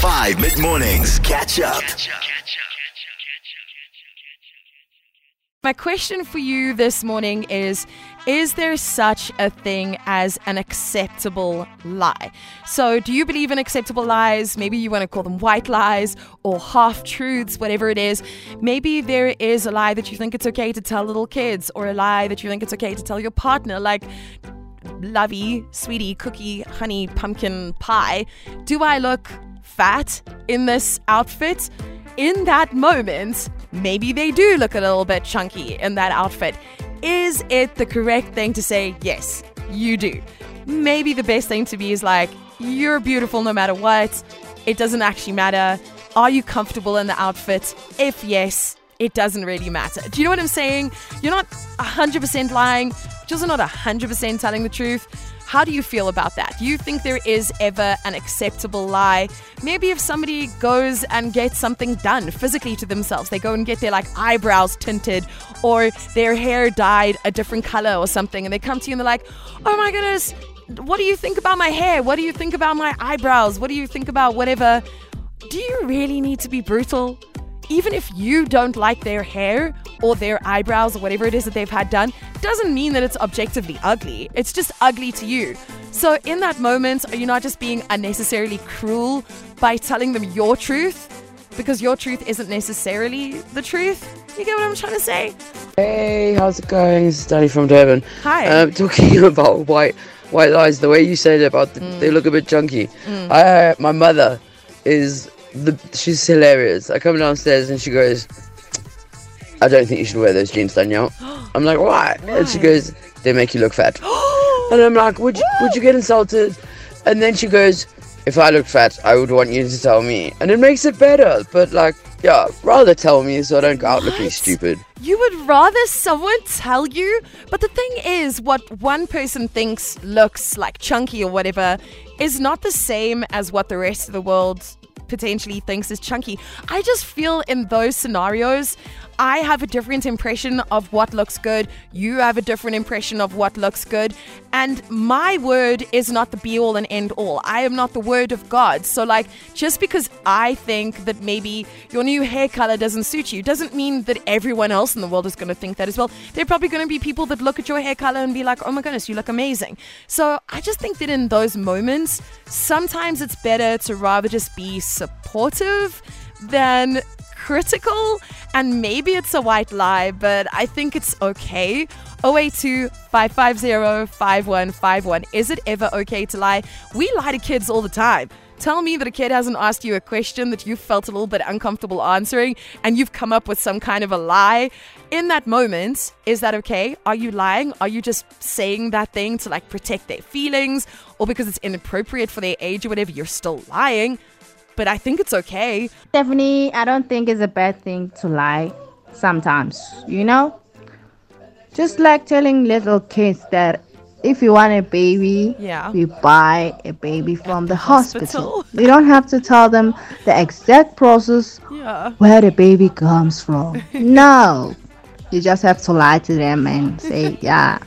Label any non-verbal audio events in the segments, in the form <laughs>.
5 mid mornings. Catch up. My question for you this morning is Is there such a thing as an acceptable lie? So, do you believe in acceptable lies? Maybe you want to call them white lies or half truths, whatever it is. Maybe there is a lie that you think it's okay to tell little kids, or a lie that you think it's okay to tell your partner, like, lovey, sweetie, cookie, honey, pumpkin pie. Do I look fat in this outfit? In that moment, maybe they do look a little bit chunky in that outfit. Is it the correct thing to say, yes, you do? Maybe the best thing to be is like, you're beautiful no matter what. It doesn't actually matter. Are you comfortable in the outfit? If yes, it doesn't really matter. Do you know what I'm saying? You're not 100% lying, just not 100% telling the truth. How do you feel about that? Do you think there is ever an acceptable lie? Maybe if somebody goes and gets something done physically to themselves, they go and get their like eyebrows tinted or their hair dyed a different color or something, and they come to you and they're like, oh my goodness, what do you think about my hair? What do you think about my eyebrows? What do you think about whatever? Do you really need to be brutal? even if you don't like their hair or their eyebrows or whatever it is that they've had done, doesn't mean that it's objectively ugly. It's just ugly to you. So, in that moment, are you not just being unnecessarily cruel by telling them your truth? Because your truth isn't necessarily the truth. You get what I'm trying to say? Hey, how's it going? This is Danny from Durban. Hi. Um, talking <laughs> about white white lies, the way you said it about the, they mm. look a bit chunky. Mm. I, uh, my mother is the she's hilarious. I come downstairs and she goes, "I don't think you should wear those jeans, Danielle." <gasps> <gasps> I'm like, "Why?" And she goes, "They make you look fat." <gasps> and I'm like, "Would you, would you get insulted?" And then she goes, "If I look fat, I would want you to tell me." And it makes it better. But like, yeah, rather tell me so I don't go out looking stupid. You would rather someone tell you? But the thing is, what one person thinks looks like chunky or whatever is not the same as what the rest of the world potentially thinks is chunky. I just feel in those scenarios, I have a different impression of what looks good. You have a different impression of what looks good. And my word is not the be all and end all. I am not the word of God. So, like, just because I think that maybe your new hair color doesn't suit you doesn't mean that everyone else in the world is going to think that as well. There are probably going to be people that look at your hair color and be like, oh my goodness, you look amazing. So, I just think that in those moments, sometimes it's better to rather just be supportive than critical and maybe it's a white lie but i think it's okay 082 550 5151 is it ever okay to lie we lie to kids all the time Tell me that a kid hasn't asked you a question that you felt a little bit uncomfortable answering and you've come up with some kind of a lie. In that moment, is that okay? Are you lying? Are you just saying that thing to like protect their feelings or because it's inappropriate for their age or whatever? You're still lying. But I think it's okay. Stephanie, I don't think it's a bad thing to lie sometimes, you know? Just like telling little kids that if you want a baby, Yeah. we buy a baby from the hospital. hospital. We don't have to tell them the exact process Yeah. where the baby comes from. <laughs> no. You just have to lie to them and say, yeah,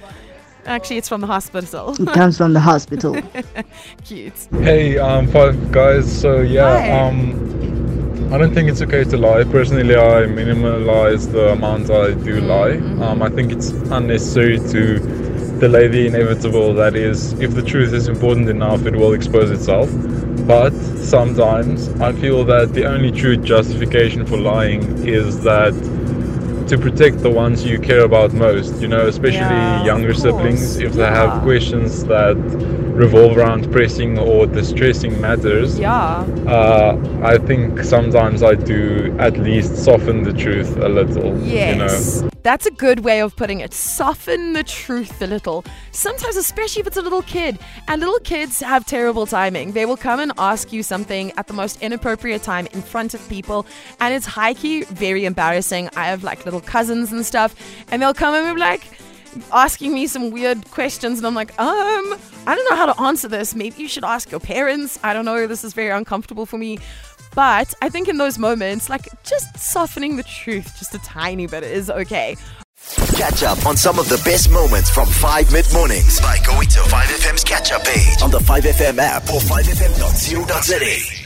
Actually, it's from the hospital. it comes from the hospital. <laughs> Cute. Hey, um, five guys. So yeah, Hi. um, I don't think it's okay to lie. Personally, I minimalize the amount I do lie. Um, I think it's unnecessary to delay the inevitable. That is, if the truth is important enough, it will expose itself. But sometimes I feel that the only true justification for lying is that to protect the ones you care about most, you know, especially Yeah, younger siblings, if they have questions that revolve around pressing or distressing matters. Yeah. Uh, I think sometimes I do at least soften the truth a little. You know. Yes. That's a good way of putting it. Soften the truth a little. Sometimes, especially if it's a little kid, and little kids have terrible timing. They will come and ask you something at the most inappropriate time in front of people, and it's high key very embarrassing. I have like little cousins and stuff, and they'll come and be like, asking me some weird questions and I'm like, um, I don't know how to answer this. Maybe you should ask your parents. I don't know. This is very uncomfortable for me. But I think in those moments, like just softening the truth just a tiny bit is okay. Catch up on some of the best moments from 5 mid mornings by going to 5FM's catch up page on the 5FM app or 5FM.co.za.